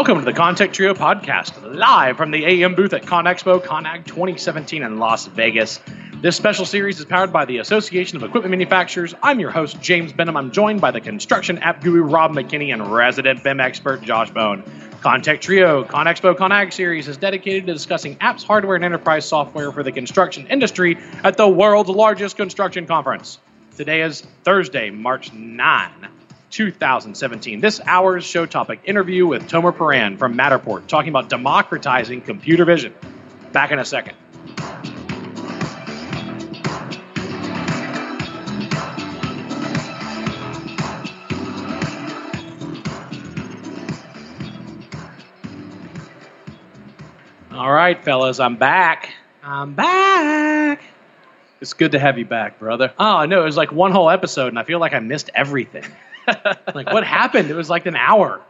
Welcome to the ConTech Trio podcast, live from the AEM booth at Con Expo ConAgg 2017 in Las Vegas. This special series is powered by the Association of Equipment Manufacturers. I'm your host, James Benham. I'm joined by the construction app guru, Rob McKinney, and resident BIM expert, Josh Bone. ConTech Trio Con Expo ConAgg series is dedicated to discussing apps, hardware, and enterprise software for the construction industry at the world's largest construction conference. Today is Thursday, March 9, 2017. This hour's show topic interview with Tomer Poran from Matterport talking about democratizing computer vision. Back in a second. All right, fellas, I'm back. I'm back. It's good to have you back, brother. Oh no, it was like one whole episode, and I feel like I missed everything. like what happened? It was like an hour.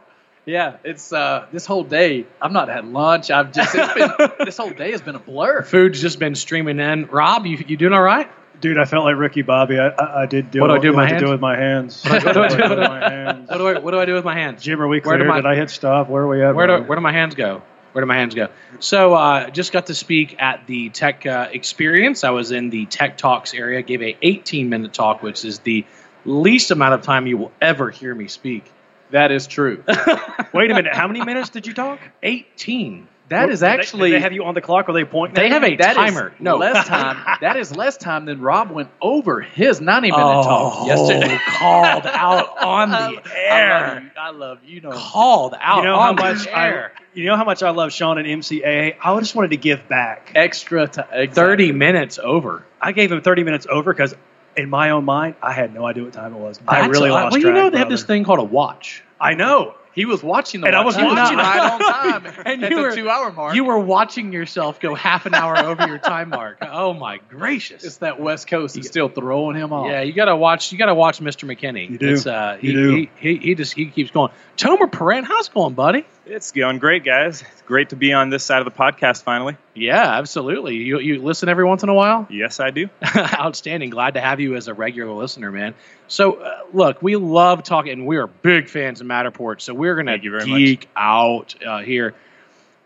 Yeah, it's uh, this whole day. I've not had lunch. I've just it's been this whole day has been a blur. Food's just been streaming in. Rob, you you doing all right? Dude, I felt like Ricky Bobby. I, I, I did do What do I do with my hands? do with my hands. What do I do with with my- my hands? What do I what do I do with my hands? Jim, are we Where clear? do my- Did I hit stop? Where are we at? Where do where do my hands go? Where do my hands go? So uh, just got to speak at the Tech uh, Experience. I was in the Tech Talks area. Gave a 18 minute talk, which is the least amount of time you will ever hear me speak. That is true. Wait a minute. How many minutes did you talk? 18. That is they- actually Did they have you on the clock? Or they point. They have a that is timer. No. less time. That is less time than Rob went over his ninety minute Oh, talk yesterday. called out on I- the I air. love you. I love you. Know. Called out You know how on much the I, air. you know how much I love Sean and MCA. I just wanted to give back. Extra time. 30 minutes over. I gave him 30 minutes over because in my own mind, I had no idea what time it was. I really a- lost Well, you know they have brother. this thing called a watch. I know. He was watching the And I was He watching right on time And at you the were- two hour mark. You were watching yourself go half an hour over your time mark. Oh my gracious! It's that West Coast is still throwing him off. Yeah, you gotta watch. You gotta watch Mr. McKinney. You do. It's, uh, he, You do. He, he, he just he keeps going. Tomer Poran, how's it going, buddy? It's going great, guys. It's great to be on this side of the podcast finally. Yeah, absolutely. You you listen every once in a while. Yes, I do. Outstanding. Glad to have you as a regular listener, man. So, uh, look, we love talking, and we are big fans of Matterport. So we're Thank you very much. geek out uh, here.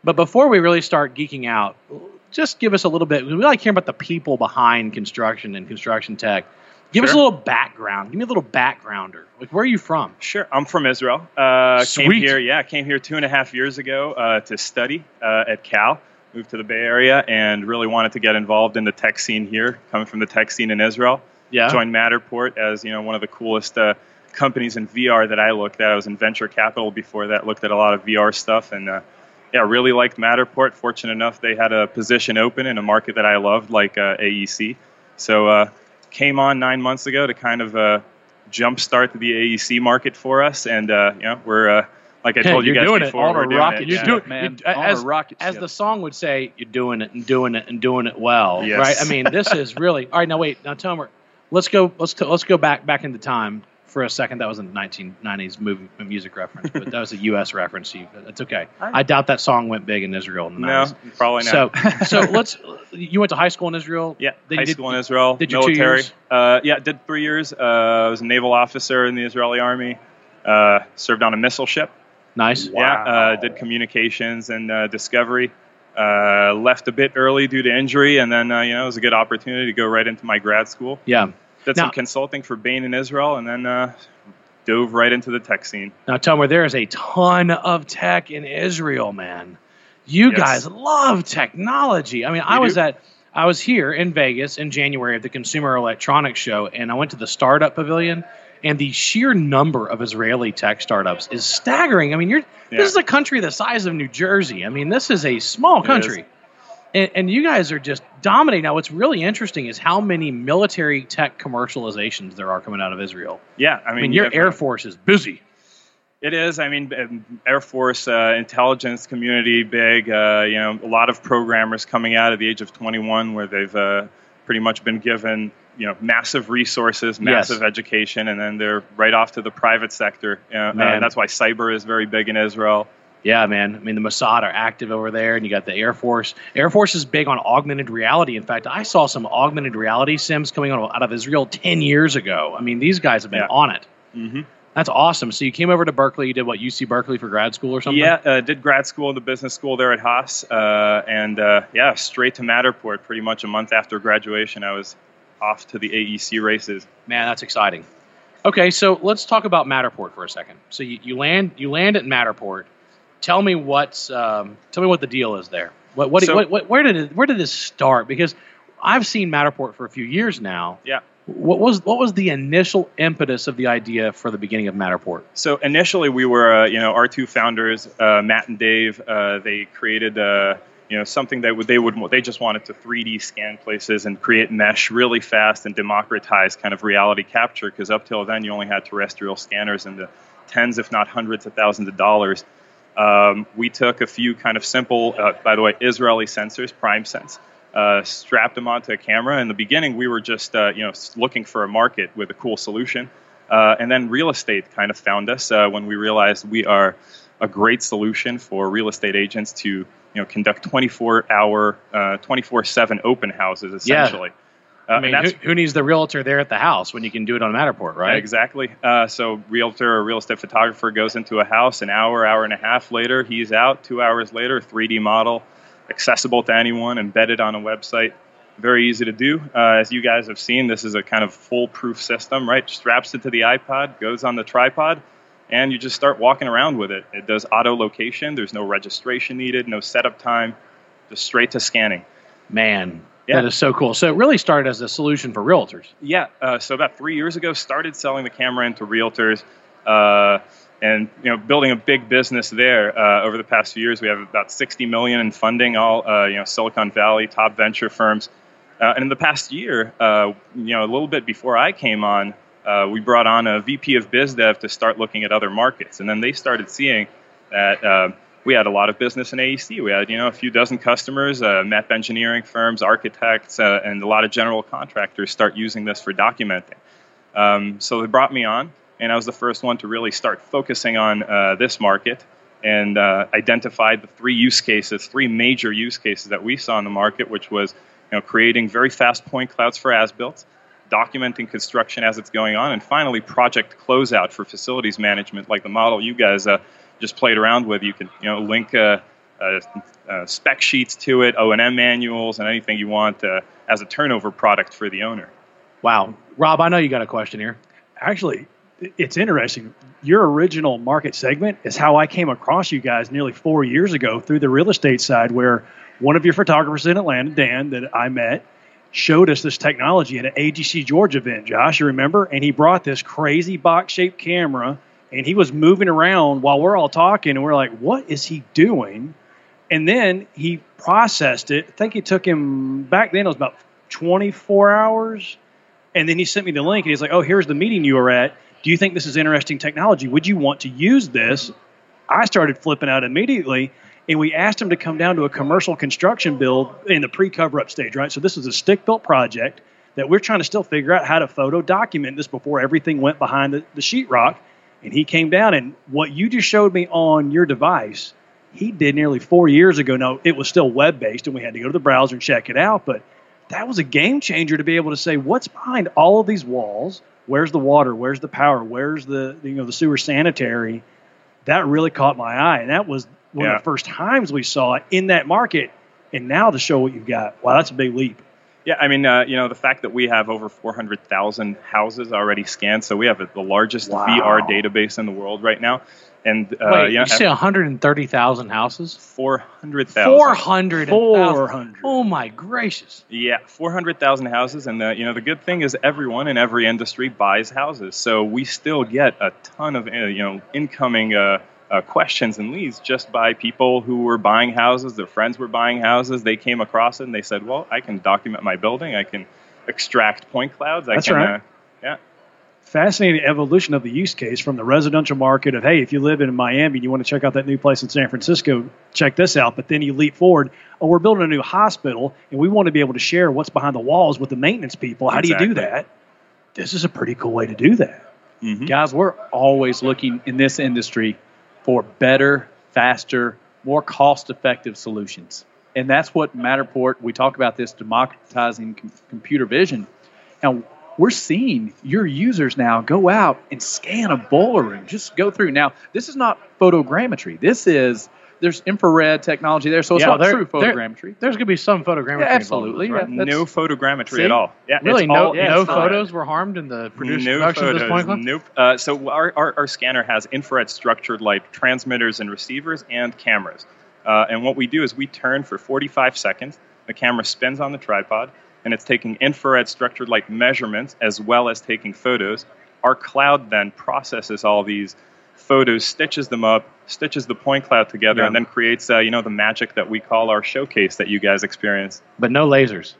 But before we really start geeking out, just give us a little bit. We like hearing about the people behind construction and construction tech. Give us a little background. Give me a little backgrounder. Like, where are you from? Sure. I'm from Israel. Uh, came Sweet. here, yeah, came here two and a half years ago uh, to study uh, at Cal. Moved to the Bay Area and really wanted to get involved in the tech scene here. Coming from the tech scene in Israel, Yeah. joined Matterport as you know one of the coolest uh, companies in VR that I looked at. I was in venture capital before that. Looked at a lot of VR stuff and. Uh, yeah, really liked Matterport. Fortunate enough, they had a position open in a market that I loved, like uh, AEC. So uh, came on nine months ago to kind of uh, jumpstart the AEC market for us, and uh, you know we're uh, like I Hey, told you you're guys doing it before, on a we're doing rocket it. You're yeah. doing man. you- On a as, rocket as ship. the song would say, you're doing it and doing it and doing it well, Yes. right? I mean, this is really all right. Now wait, now Tomer, let's go. Let's t- let's go back back into time for a second. That was a 1990s movie music reference, but that was a U.S. reference. You, that's okay. I doubt that song went big in Israel in the No, 90s. probably So not. so so let's. You went to high school in Israel. yeah, Then high you did- school in Israel, did your two military. years? Uh, yeah, did three years. Uh, I was a naval officer in the Israeli army. Uh, served on a missile ship. Nice. Yeah, uh, did communications and uh, discovery. Uh, left a bit early due to injury, and then uh, you know it was a good opportunity to go right into my grad school. Yeah. Did Now- some consulting for Bain in Israel, and then uh, dove right into the tech scene. Now, Tomer, there is a ton of tech in Israel, man. You Yes. guys love technology. I mean, I was do. at I was here in Vegas in January at the Consumer Electronics Show, and I went to the startup pavilion, and the sheer number of Israeli tech startups is staggering. I mean, you're Yeah. this is a country the size of New Jersey. I mean, this is a small country. And, and you guys are just dominating. Now, what's really interesting is how many military tech commercializations there are coming out of Israel. Yeah, I I mean, mean, your Air Force is busy. It is. I mean, um, Air Force uh, intelligence community big. Uh, you know, a lot of programmers coming out at the age of 21, where they've uh, pretty much been given you know massive resources, massive education, and then they're right off to the private sector. Uh, uh, Man. that's why cyber is very big in Israel. Yeah, man. I mean, the Mossad are active over there, and you got the Air Force. Air Force is big on augmented reality. In fact, I saw some augmented reality sims coming out of Israel 10 years ago. I mean, these guys have been Yeah. on it. hmm That's awesome. So you came over to Berkeley. You did what UC Berkeley for grad school or something? Yeah, uh, did grad school in the business school there at Haas, uh, and uh, yeah, straight to Matterport. Pretty much a month after graduation, I was off to the AEC races. Man, that's exciting. Okay, so let's talk about Matterport for a second. So you, you land you land at Matterport. Tell me what's um, tell me what the deal is there. What what, So- what, what where did it, where did this start? Because I've seen Matterport for a few years now. Yeah. What was what was the initial impetus of the idea for the beginning of Matterport? So initially, we were, uh, you know, our two founders, uh, Matt and Dave. Uh, they created, uh, you know, something that would they would they just wanted to 3D scan places and create mesh really fast and democratize kind of reality capture because up till then you only had terrestrial scanners in the tens, if not hundreds of thousands of dollars. Um, we took a few kind of simple, uh, by the way, Israeli sensors, Prime Sense. Uh, strapped them onto a camera. In the beginning, we were just uh, you know looking for a market with a cool solution. Uh, and then real estate kind of found us uh, when we realized we are a great solution for real estate agents to you know conduct 24 hour, 24 7 open houses Yeah. Uh, I mean, who, who needs the realtor there at the house when you can do it on Matterport, right? Exactly. Uh, so, realtor or real estate photographer goes into a house an hour, hour and a half later, he's out. Two hours later, 3D model, accessible to anyone, embedded on a website. Very easy to do. Uh, as you guys have seen, this is a kind of foolproof system, right? Straps it to the iPad, goes on the tripod, and you just start walking around with it. It does auto location. There's no registration needed, no setup time, just straight to scanning. Man, Yeah. that is so cool. So it really started as a solution for realtors. Yeah, uh, so about three years ago, started selling the camera into realtors, uh, and you know, building a big business there. Uh, over the past few years, we have about 60 million in funding, all uh, you know, Silicon Valley top venture firms. Uh, and in the past year, uh, you know, a little bit before I came on, uh, we brought on a VP of biz dev to start looking at other markets, and then they started seeing that. We had a lot of business in AEC. We had, you know, a few dozen customers, uh, MEP engineering firms, architects, uh, and a lot of general contractors start using this for documenting. Um, so they brought me on, and I was the first one to really start focusing on uh, this market and uh, identified the three use cases, three major use cases that we saw in the market, which was, you know, creating very fast point clouds for as-built, documenting construction as it's going on, and finally project closeout for facilities management, like the model you guys uh, just played around with. You can, you know, link uh, uh, uh, spec sheets to it, O&M manuals, and anything you want uh, as a turnover product for the owner. Wow. Rob, I know you got a question here. Actually, it's interesting. Your original market segment is how I came across you guys nearly four years ago through the real estate side, where one of your photographers in Atlanta, Dan, that I met, showed us this technology at an AGC Georgia event. Josh, you remember? And he brought this crazy box shaped camera and he was moving around while we're all talking, and we're like, what is he doing? And then he processed it. I think it took him back then, it was about 24 hours. And then he sent me the link and he's like, oh, here's the meeting you were at. Do you think this is interesting technology? Would you want to use this? I started flipping out immediately. And we asked him to come down to a commercial construction build in the pre cover up stage, right? So this is a stick built project that we're trying to still figure out how to photo document this before everything went behind the, the sheetrock. And he came down, and what you just showed me on your device, he did nearly four years ago. No, it was still web based, and we had to go to the browser and check it out. But that was a game changer to be able to say what's behind all of these walls. Where's the water? Where's the power? Where's the you know the sewer sanitary? That really caught my eye, and that was one Yeah. of the first times we saw it in that market. And now to show what you've got, wow, that's a big leap. Yeah, I mean, uh, you know, the fact that we have over 400,000 houses already scanned, so we have the largest Wow. VR database in the world right now, and uh, Wait, you know, you say 130,000 houses? 400,000. 400. 400. Oh my gracious. Yeah, 400,000 houses, and the, you know the good thing is everyone in every industry buys houses, so we still get a ton of uh, you know incoming uh, uh, questions and leads just by people who were buying houses. Their friends were buying houses. They came across it and they said, "Well, I can document my building. I can extract point clouds. I That's can." right. Uh, yeah, fascinating evolution of the use case from the residential market of hey if you live in miami and you want to check out that new place in san francisco check this out but then you leap forward oh we're building a new hospital and we want to be able to share what's behind the walls with the maintenance people how do you do that this is a pretty cool way to do that Mhm. Guys, we're always looking in this industry for better, faster, more cost effective solutions. And that's what Matterport, we talk about this democratizing com- computer vision. And we're seeing your users now go out and scan a boiler room, just go through. Now, this is not photogrammetry. This is there's infrared technology there, so it's Yeah, not there- true there- photogrammetry. There's going to be some photogrammetry. Yeah, absolutely. with right? Yeah, no photogrammetry See? at all. Yeah, Really, it's no, all no infrared. photos were harmed in the produce, no production photos. of this point. Nope. Uh, so our, our, our scanner has infrared structured light transmitters and receivers and cameras. Uh, and what we do is we turn for 45 seconds. The camera spins on the tripod, and it's taking infrared structured light measurements as well as taking photos. Our cloud then processes all these photos, stitches them up, stitches the point cloud together, Yeah. and then creates uh, you know the magic that we call our showcase that you guys experience. But no lasers.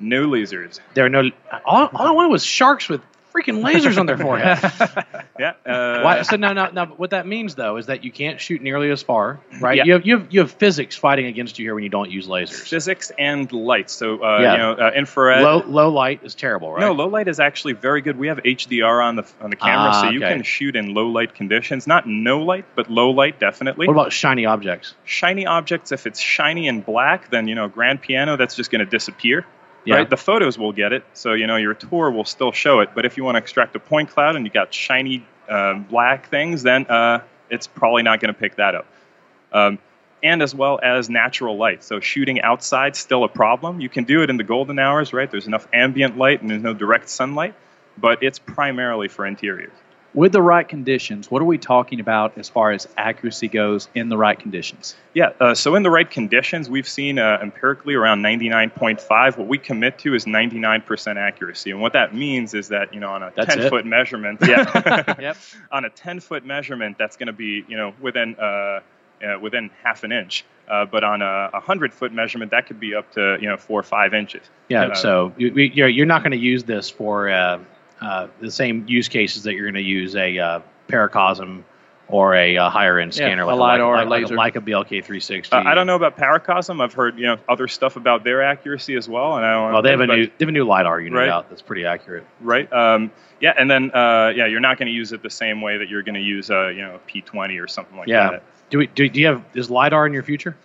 No lasers. There are no. All, all I wanted was sharks with freaking lasers on their forehead. Yeah. Uh, Why, so no, no, no. What that means though is that you can't shoot nearly as far, right? Yeah. You have you have you have physics fighting against you here when you don't use lasers. Physics and light. So uh, Yeah. you know uh, infrared. Low low light is terrible, right? No, low light is actually very good. We have HDR on the on the camera, Ah, so you okay. can shoot in low light conditions. Not no light, but low light definitely. What about shiny objects? shiny objects? If it's shiny and black, then you know grand piano that's just going to disappear. Yeah. Right? The photos will get it, so you know your tour will still show it. But if you want to extract a point cloud and you got shiny um, black things, then uh, it's probably not going to pick that up. Um, and as well as natural light. So shooting outside still a problem. You can do it in the golden hours, right? There's enough ambient light and there's no direct sunlight, but it's primarily for interiors. With the right conditions, what are we talking about as far as accuracy goes in the right conditions? Yeah, uh, so in the right conditions, we've seen uh, empirically around 99.5. What we commit to is 99% accuracy, and what that means is that you know on a That's 10 it? foot measurement, yeah, Yep. on a 10 foot measurement, that's going to be you know within uh, uh, within half an inch. Uh, but on a 100 foot measurement, that could be up to you know four or five inches. Yeah. Uh, so you, you're you're not going to use this for uh, uh, the same use cases that you're going to use a uh, paracosm or a uh, higher end scanner Yeah, scanner a like LiDAR like, like, laser. like a BLK 360. Uh, I don't know about Paracosm. I've heard you know other stuff about their accuracy as well, and I don't. Well, they have a new they have a new lidar unit Right. out that's pretty accurate. right? Um, yeah, and then uh, yeah, you're not going to use it the same way that you're going to use a you know a P20 or something like Yeah. that. Do we do, do you have is lidar in your future?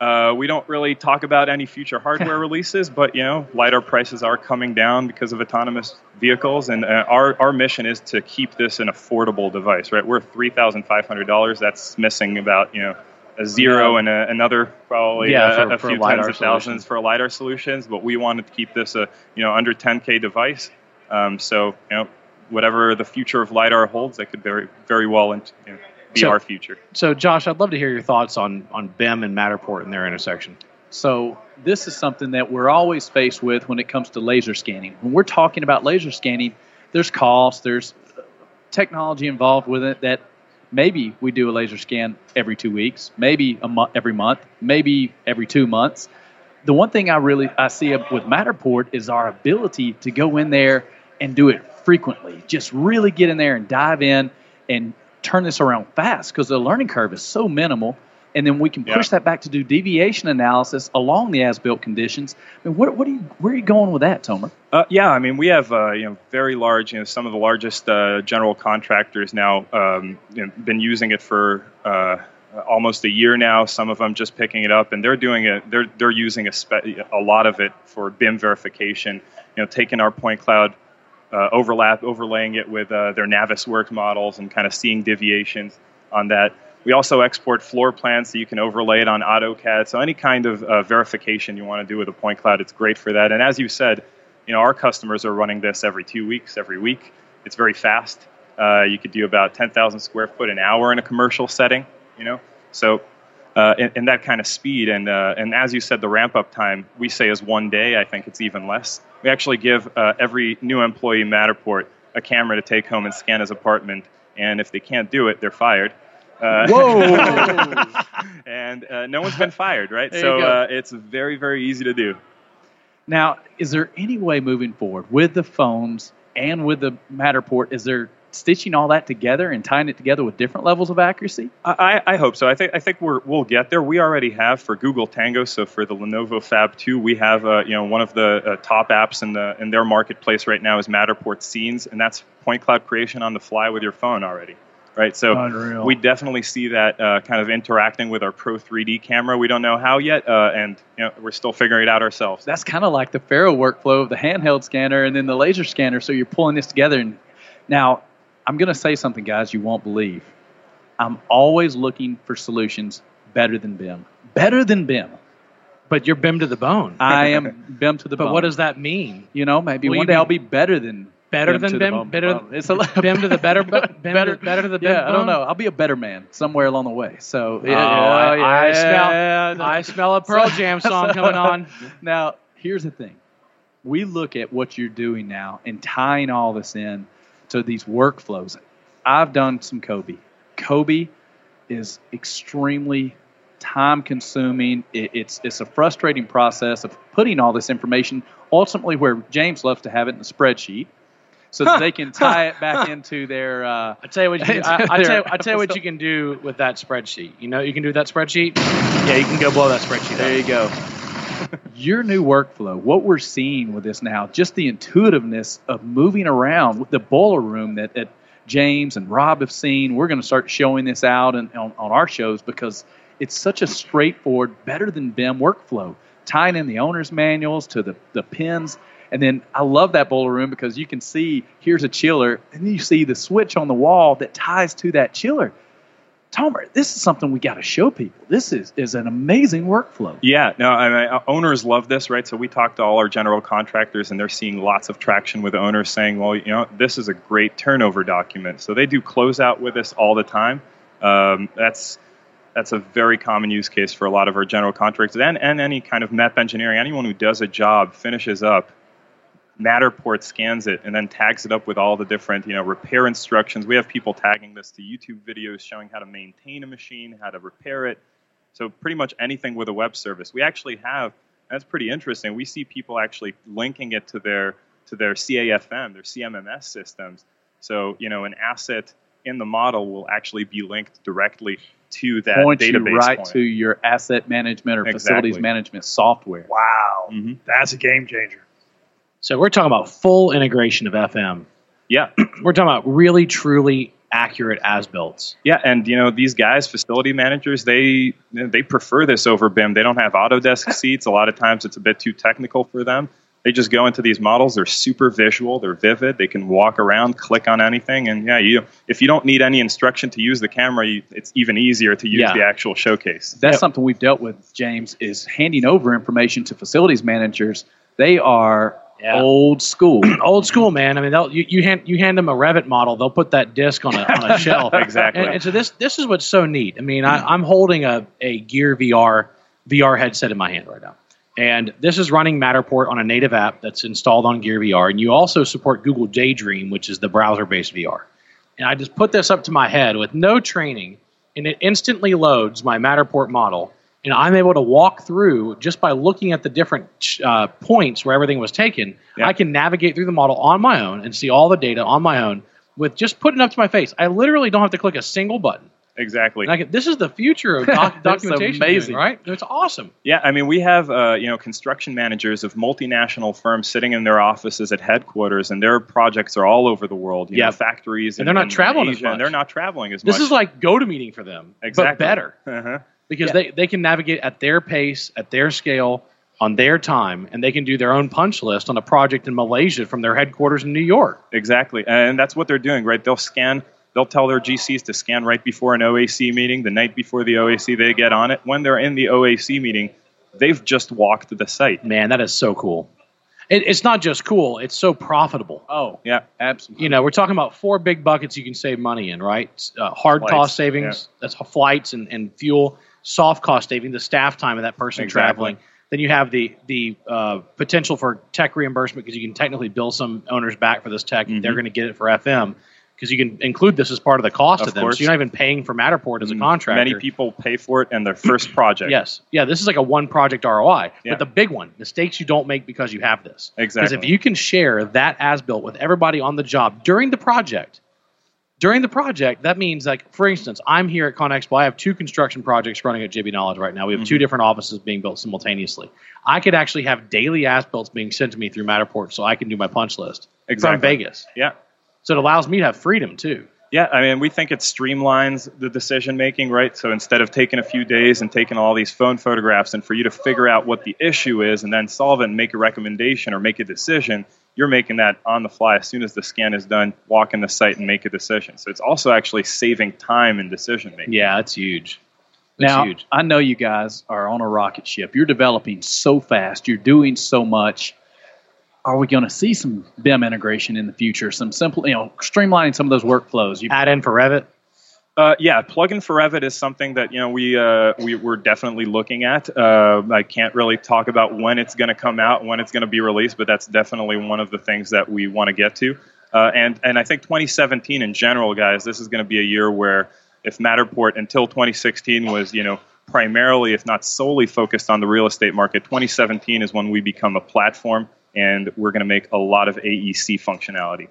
Uh, we don't really talk about any future hardware releases, but you know, lidar prices are coming down because of autonomous vehicles, and uh, our our mission is to keep this an affordable device. Right, we're three thousand five hundred dollars. That's missing about you know a zero Yeah. and a, another probably Yeah, uh, for- a for few LiDAR tens of thousands solutions. for lidar solutions. But we wanted to keep this a you know under 10k device. Um, so you know, whatever the future of lidar holds, that could very very well into, you know, be So- our future. So, Josh, I'd love to hear your thoughts on on BIM and Matterport and their intersection. So this is something that we're always faced with when it comes to laser scanning. When we're talking about laser scanning, there's cost, there's technology involved with it that maybe we do a laser scan every two weeks, maybe a mo- every month, maybe every two months. The one thing I really I see with Matterport is our ability to go in there and do it frequently. Just really get in there and dive in and turn this around fast because the learning curve is so minimal. And then we can push Yeah. that back to do deviation analysis along the as-built conditions. I mean, what, what are you, where are you going with that, Tomer? Uh, yeah, I mean, we have uh, you know very large, you know, some of the largest uh, general contractors now um, you know, been using it for uh, almost a year now. Some of them just picking it up, and they're doing it. They're they're using a, spe- a lot of it for BIM verification. You know, taking our point cloud uh, overlap, overlaying it with uh, their Navisworks models, and kind of seeing deviations on that. We also export floor plans so you can overlay it on AutoCAD. So any kind of uh, verification you want to do with a point cloud, it's great for that. And as you said, you know our customers are running this every two weeks, every week. It's very fast. Uh, you could do about 10,000 square foot an hour in a commercial setting. You know, so uh, in, in that kind of speed, and uh, and as you said, the ramp up time we say is one day. I think it's even less. We actually give uh, every new employee in Matterport a camera to take home and scan his apartment, and if they can't do it, they're fired. Uh, Whoa! and uh, no one's been fired, right? There so uh, it's very, very easy to do. now, is there any way moving forward with the phones and with the Matterport? Is there stitching all that together and tying it together with different levels of accuracy? I, I I hope so. I think I think we're, we'll get there. We already have for Google Tango. So for the Lenovo Phab 2, we have uh, you know one of the uh, top apps in the in their marketplace right now is Matterport Scenes, and that's point cloud creation on the fly with your phone already. right? So Unreal. we definitely see that uh, kind of interacting with our Pro 3D camera. We don't know how yet, uh, and you know, we're still figuring it out ourselves. That's kind of like the Faro workflow of the handheld scanner and then the laser scanner. So you're pulling this together. And now I'm going to say something, guys, you won't believe. I'm always looking for solutions better than BIM. Better than BIM. But you're BIM to the bone. I am BIM to the but bone. But what does that mean? you know? Maybe Will one day be I'll be better than Better BIM than BIM? bone. Better- Well, it's a BIM to the better, BIM better, to, better to the BIM. yeah, I don't know. I'll be a better man somewhere along the way. So oh, yeah, I- yeah, I yeah, smell- yeah. I smell a Pearl Jam song coming on. Now, here's the thing. We look at what you're doing now and tying all this in to these workflows. I've done some COBie. COBie is extremely time consuming. It, it's it's a frustrating process of putting all this information ultimately where James loves to have it in a spreadsheet so that they can tie it back into their uh, I tell you what, you, I, I tell I tell you what you can do with that spreadsheet. You know, you can do that spreadsheet. Yeah, you can go blow that spreadsheet. There you go. Your new workflow, what we're seeing with this now, just the intuitiveness of moving around with the boiler room that, that James and Rob have seen. We're going to start showing this out and, on, on our shows because it's such a straightforward, better than BIM workflow, tying in the owner's manuals to the, the pins. And then I love that boiler room because you can see here's a chiller, and you see the switch on the wall that ties to that chiller. Tomer, this is something we got to show people. This is, is an amazing workflow. Yeah, no, I mean, uh, owners love this, right? So we talk to all our general contractors, and they're seeing lots of traction with owners saying, "Well, you know, this is a great turnover document." So they do closeout with us all the time. Um, that's that's a very common use case for a lot of our general contractors and, and any kind of MEP engineering. Anyone who does a job finishes up, Matterport scans it and then tags it up with all the different, you know, repair instructions. We have people tagging this to YouTube videos showing how to maintain a machine, how to repair it. So pretty much anything with a web service. We actually have that's pretty interesting. We see people actually linking it to their to their CAFM, their CMMS systems. So, you know, an asset in the model will actually be linked directly to that point database you right point. to your asset management or facilities management software. Wow, Mhm. that's a game changer. So we're talking about full integration of FM. Yeah, We're talking about really, truly accurate as builds. Yeah, and you know these guys, facility managers, they they prefer this over BIM. They don't have Autodesk seats. A lot of times, it's a bit too technical for them. They just go into these models. They're super visual. They're vivid. They can walk around, click on anything, and yeah, you if you don't need any instruction to use the camera, you, it's even easier to use Yeah. the actual showcase. That's Yep. something we've dealt with, James, is handing over information to facilities managers. They are Yeah. old school. Old school, man. I mean, they'll, you, you hand you hand them a Revit model, they'll put that disc on a, on a shelf. Exactly. And, and so this this is what's so neat. I mean, I, mm-hmm. I'm holding a, a Gear VR VR headset in my hand right now, and this is running Matterport on a native app that's installed on Gear VR, and you also support Google Daydream, which is the browser-based VR. And I just put this up to my head with no training, and it instantly loads my Matterport model. And I'm able to walk through just by looking at the different uh, points where everything was taken. Yeah. I can navigate through the model on my own and see all the data on my own with just putting it up to my face. I literally don't have to click a single button. Exactly. And can, this is the future of doc- documentation, amazing. doing, right? It's awesome. Yeah, I mean, we have uh, you know construction managers of multinational firms sitting in their offices at headquarters, and their projects are all over the world. You know, factories, And they're not in traveling as Asia, and much. They're not traveling as This much. This is like go to meeting for them, exactly but better Uh-huh. Because Yeah. they, they can navigate at their pace, at their scale, on their time, and they can do their own punch list on a project in Malaysia from their headquarters in New York. Exactly, and that's what they're doing, right? They'll scan. They'll tell their GCs to scan right before an OAC meeting. The night before the OAC, they get on it. When they're in the OAC meeting, they've just walked the site. Man, that is so cool. It, it's not just cool; it's so profitable. Oh, Yeah, absolutely. you know, we're talking about four big buckets you can save money in, right? Uh, hard Flights, cost savings, that's flights and, and fuel. Soft cost saving, the staff time of that person Exactly. traveling. Then you have the the uh, potential for tech reimbursement because you can technically bill some owners back for this tech. Mhm. They're going to get it for FM because you can include this as part of the cost of, Of them. course. So you're not even paying for Matterport as a Mm, contractor. Many people pay for it in their first project. Yes. Yeah, this is like a one project ROI. Yeah. But the big one, mistakes you don't make because you have this. Exactly. Because if you can share that as built with everybody on the job during the project, during the project, that means like, for instance, I'm here at ConExpo. I have two construction projects running at JB Knowledge right now. We have two Mhm. different offices being built simultaneously. I could actually have daily as builts being sent to me through Matterport so I can do my punch list Exactly. from Vegas. Yeah. So it allows me to have freedom too. Yeah, I mean, we think it streamlines the decision making, right? So instead of taking a few days and taking all these phone photographs, and for you to figure out what the issue is and then solve it and make a recommendation or make a decision, you're making that on the fly as soon as the scan is done. Walk in the site and make a decision. So it's also actually saving time in decision making. Yeah, that's huge. That's now, huge. I know you guys are on a rocket ship. You're developing so fast. You're doing so much. Are we going to see some BIM integration in the future? Some simple, you know, streamlining some of those workflows. You, Add in for Revit. Uh, yeah, plugin for Revit is something that you know we uh, we we're definitely looking at. Uh, I can't really talk about when it's going to come out, when it's going to be released, but that's definitely one of the things that we want to get to. Uh, and and I think 2017 in general, guys, this is going to be a year where if Matterport until 2016 was you know primarily, if not solely, focused on the real estate market, 2017 is when we become a platform and we're going to make a lot of AEC functionality.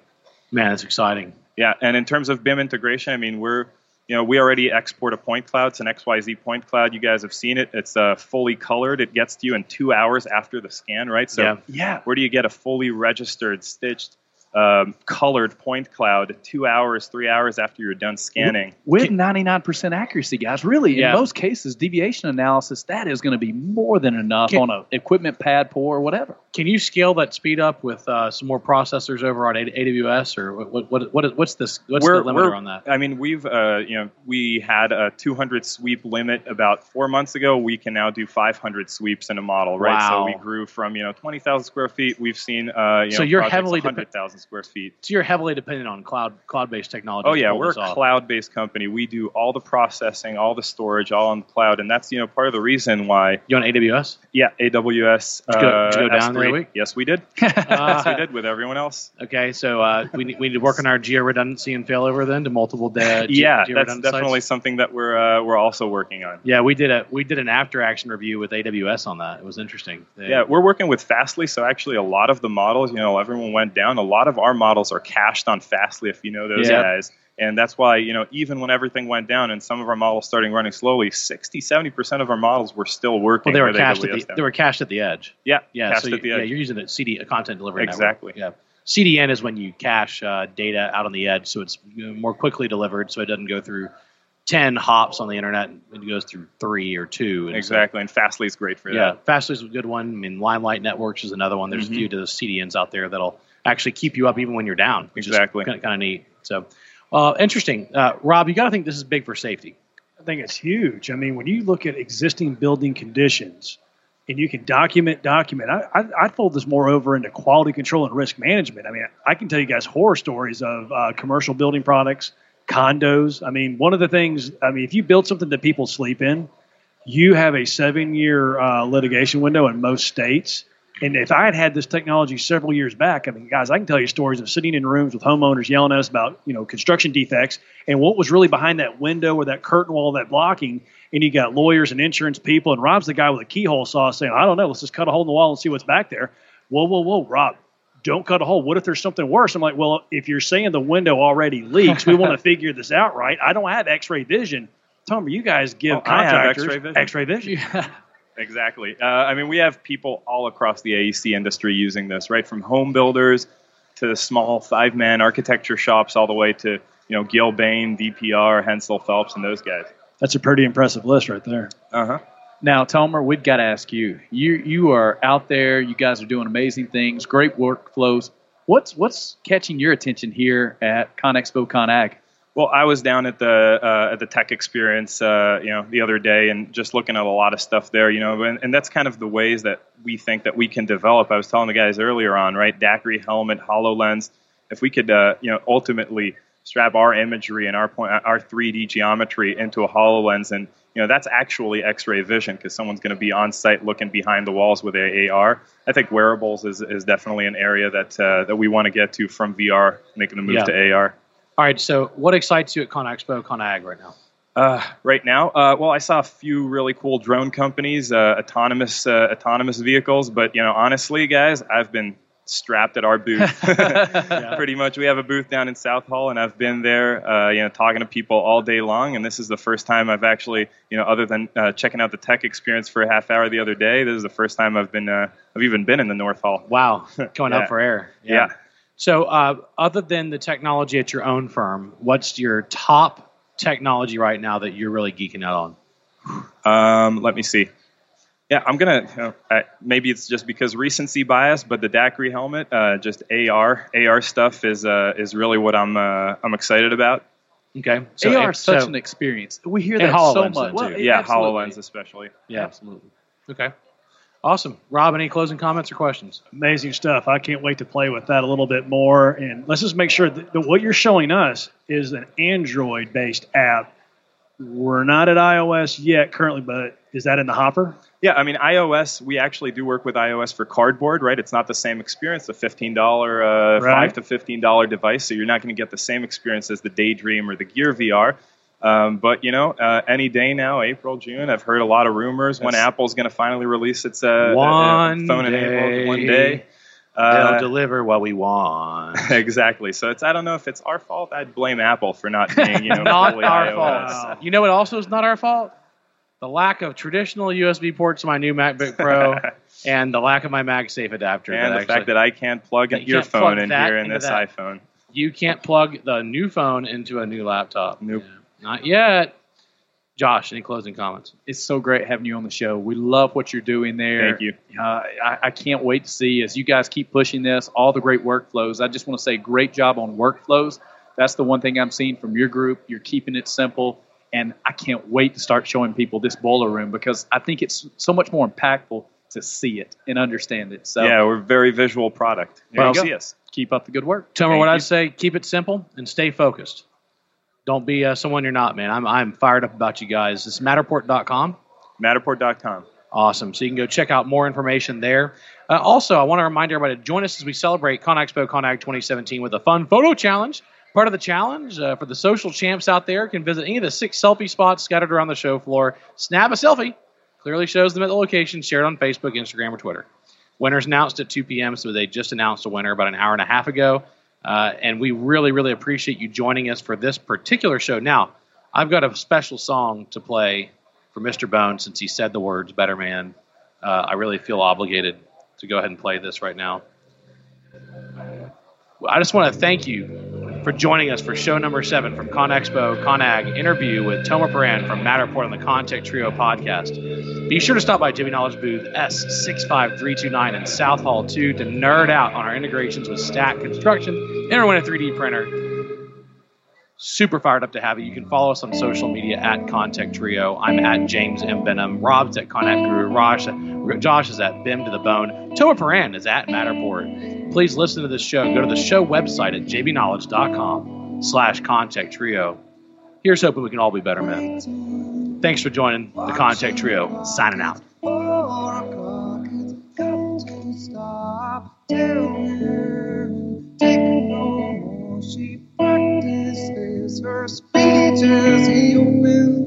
Man, that's exciting. Yeah, and in terms of BIM integration, I mean, we're you know we already export a point cloud. It's an XYZ point cloud. You guys have seen it. It's uh, fully colored. It gets to you in two hours after the scan, right? So Yeah. yeah, where do you get a fully registered, stitched, um, colored point cloud two hours, three hours after you're done scanning? with 99% accuracy, guys. Really, Yeah. in most cases, deviation analysis that is going to be more than enough Can- on a equipment pad pour or whatever. Can you scale that speed up with uh, some more processors over on AWS, or what? What? what is, what's this? What's We're- the limiter we're- on that? I mean, we've uh, you know we had a 200 sweep limit about four months ago. We can now do 500 sweeps in a model, right? So we grew from you know 20,000 square feet. We've seen uh, you So know you're projects heavily dep- 100,000 square feet. So you're heavily dependent on cloud cloud-based technology. Oh yeah, we're a cloud-based company. We do all the processing, all the storage, all on the cloud, and that's you know part of the reason why. You on AWS? Yeah, AWS. Did you go- uh, did you go down S3. other week? Yes, we did. yes, we Uh, did with everyone else. okay, so uh, we need, we need to work on our geo redundancy and failover then to multiple da- ge- yeah, that's definitely sites? something that we're uh, we're also working on. Yeah, we did a we did an after action review with AWS on that. It was interesting. They- Yeah, we're working with Fastly, so actually a lot of the models, you know, everyone went down. A lot of our models are cached on Fastly, if you know those Yeah. guys. And that's why, you know, even when everything went down and some of our models starting running slowly, 60, 70% of our models were still working. well, they were cached at the they were cached at the edge. yeah, Yeah, cached so at the you, Yeah, you're using a CD, a content delivery network. Exactly. Yeah. CDN is when you cache uh, data out on the edge, so it's more quickly delivered, so it doesn't go through ten hops on the internet. It goes through three or two. And so- Exactly, and Fastly is great for that. yeah, Fastly is a good one. I mean, Limelight Networks is another one. There's Mhm. a few of those CDNs out there that'll actually keep you up even when you're down. Which Exactly. is kind of neat. So, uh, interesting. Uh, Rob, you got to think this is big for safety. I think it's huge. I mean, when you look at existing building conditions and you can document, document, I, I, I'd fold this more over into quality control and risk management. I mean, I can tell you guys horror stories of uh, commercial building products, condos. I mean, one of the things, I mean, if you build something that people sleep in, you have a seven year uh, litigation window in most states. And if I had had this technology several years back, I mean, guys, I can tell you stories of sitting in rooms with homeowners yelling at us about, you know, construction defects and what was really behind that window or that curtain wall, that blocking. And you got lawyers and insurance people, and Rob's the guy with a keyhole saw saying, I don't know, let's just cut a hole in the wall and see what's back there. Whoa, whoa, whoa, Rob, don't cut a hole. What if there's something worse? I'm like, well, if you're saying the window already leaks, we want to figure this out, right? I don't have X-ray vision. Tom, you guys give Oh, contractors X-ray vision. X-ray vision. Exactly. Uh, I mean, we have people all across the AEC industry using this, right? From home builders to small five-man architecture shops, all the way to you know Gilbane, DPR, Hensel Phelps, and those guys. That's a pretty impressive list right there. Uh huh. Now, Tomer, we've got to ask you. You you are out there. You guys are doing amazing things, great workflows. What's what's catching your attention here at ConExpo ConAgg? Well, I was down at the uh, at the tech experience, uh, you know, the other day, and just looking at a lot of stuff there, you know, and, and that's kind of the ways that we think that we can develop. I was telling the guys earlier on, right? DAQRI helmet, Hololens. If we could, uh, you know, ultimately strap our imagery and our point, our 3D geometry into a Hololens, and you know, that's actually X-ray vision because someone's going to be on site looking behind the walls with a AR. I think wearables is, is definitely an area that uh, that we want to get to from VR, making the move Yeah. to AR. All right. So, what excites you at ConExpo, ConAgg right now? Uh, right now, uh, well, I saw a few really cool drone companies, uh, autonomous uh, autonomous vehicles. But you know, honestly, guys, I've been strapped at our booth. Pretty much, we have a booth down in South Hall, and I've been there, uh, you know, talking to people all day long. And this is the first time I've actually, you know, other than uh, checking out the tech experience for a half hour the other day, this is the first time I've been, uh, I've even been in the North Hall. Wow, going Yeah. up for air. Yeah. So, uh, other than the technology at your own firm, what's your top technology right now that you're really geeking out on? Um, let me see. Yeah, I'm gonna. Uh, uh, maybe it's just because recency bias, but the DAQRI helmet, uh, just AR, AR stuff is uh, is really what I'm uh, I'm excited about. Okay, so AR is such so, an experience. We hear that so much. Well, yeah, Hololens especially. Yeah, absolutely. Okay. Awesome. Rob, any closing comments or questions? Amazing stuff. I can't wait to play with that a little bit more. And let's just make sure that, that what you're showing us is an Android based app. We're not at iOS yet currently, but is that in the hopper? Yeah, I mean iOS. We actually do work with iOS for cardboard, right? It's not the same experience. A fifteen dollar, uh, right. five to fifteen dollar device, so you're not going to get the same experience as the Daydream or the Gear VR. Um, but you know, uh, any day now, April, June, I've heard a lot of rumors when Apple's going to finally release its uh, one phone enabled one day. Uh, They'll deliver what we want. exactly. So it's I don't know if it's our fault. I'd blame Apple for not being you know not our iOS. fault. You know what also is not our fault? the lack of traditional USB ports to my new MacBook Pro, and the lack of my MagSafe adapter. And the actually, fact that I can't plug an earphone in here in this that. iPhone. You can't plug the new phone into a new laptop. Nope. Yeah. Not yet. Josh, any closing comments? It's so great having you on the show. We love what you're doing there. Thank you. Uh, I, I, can't wait to see as you guys keep pushing this, all the great workflows. I just want to say, great job on workflows. That's the one thing I'm seeing from your group. You're keeping it simple. And I can't wait to start showing people this boiler room because I think it's so much more impactful to see it and understand it. So yeah, we're a very visual product. Here well, you see us. Keep up the good work. Tell me what you. I'd say: keep it simple and stay focused. Don't be uh, someone you're not, man. I'm I'm fired up about you guys. It's Matterport.com. Matterport.com. Awesome. So you can go check out more information there. Uh, also, I want to remind everybody to join us as we celebrate ConExpo ConAgg 2017 with a fun photo challenge. Part of the challenge uh, for the social champs out there can visit any of the six selfie spots scattered around the show floor. Snap a selfie. Clearly shows them at the location share it on Facebook, Instagram, or Twitter. Winners announced at 2 p.m., so they just announced a winner about an hour and a half ago. Uh, and we really, really appreciate you joining us for this particular show. Now, I've got a special song to play for Mr. Bone since he said the words "Better Man." Uh, I really feel obligated to go ahead and play this right now. I just want to thank you for joining us for show number seven from ConExpo ConAgg interview with Tomer Poran from Matterport on the ConTech Trio podcast. Be sure to stop by JB Knowledge booth S65329 in South Hall 2 to nerd out on our integrations with Stack Construction our 3D printer. Super fired up to have you. You can follow us on social media at ConTech Trio. I'm at James M. Benham. Rob's at ConAppGuru. Raj, Josh is at Bim to the Bone. Tomer Poran is at Matterport. Please listen to this show. Go to the show website at jbknowledge.com slash contech Trio. Here's hoping we can all be better men. Thanks for joining the ConTech Trio. Signing out. She practices her speeches. He opens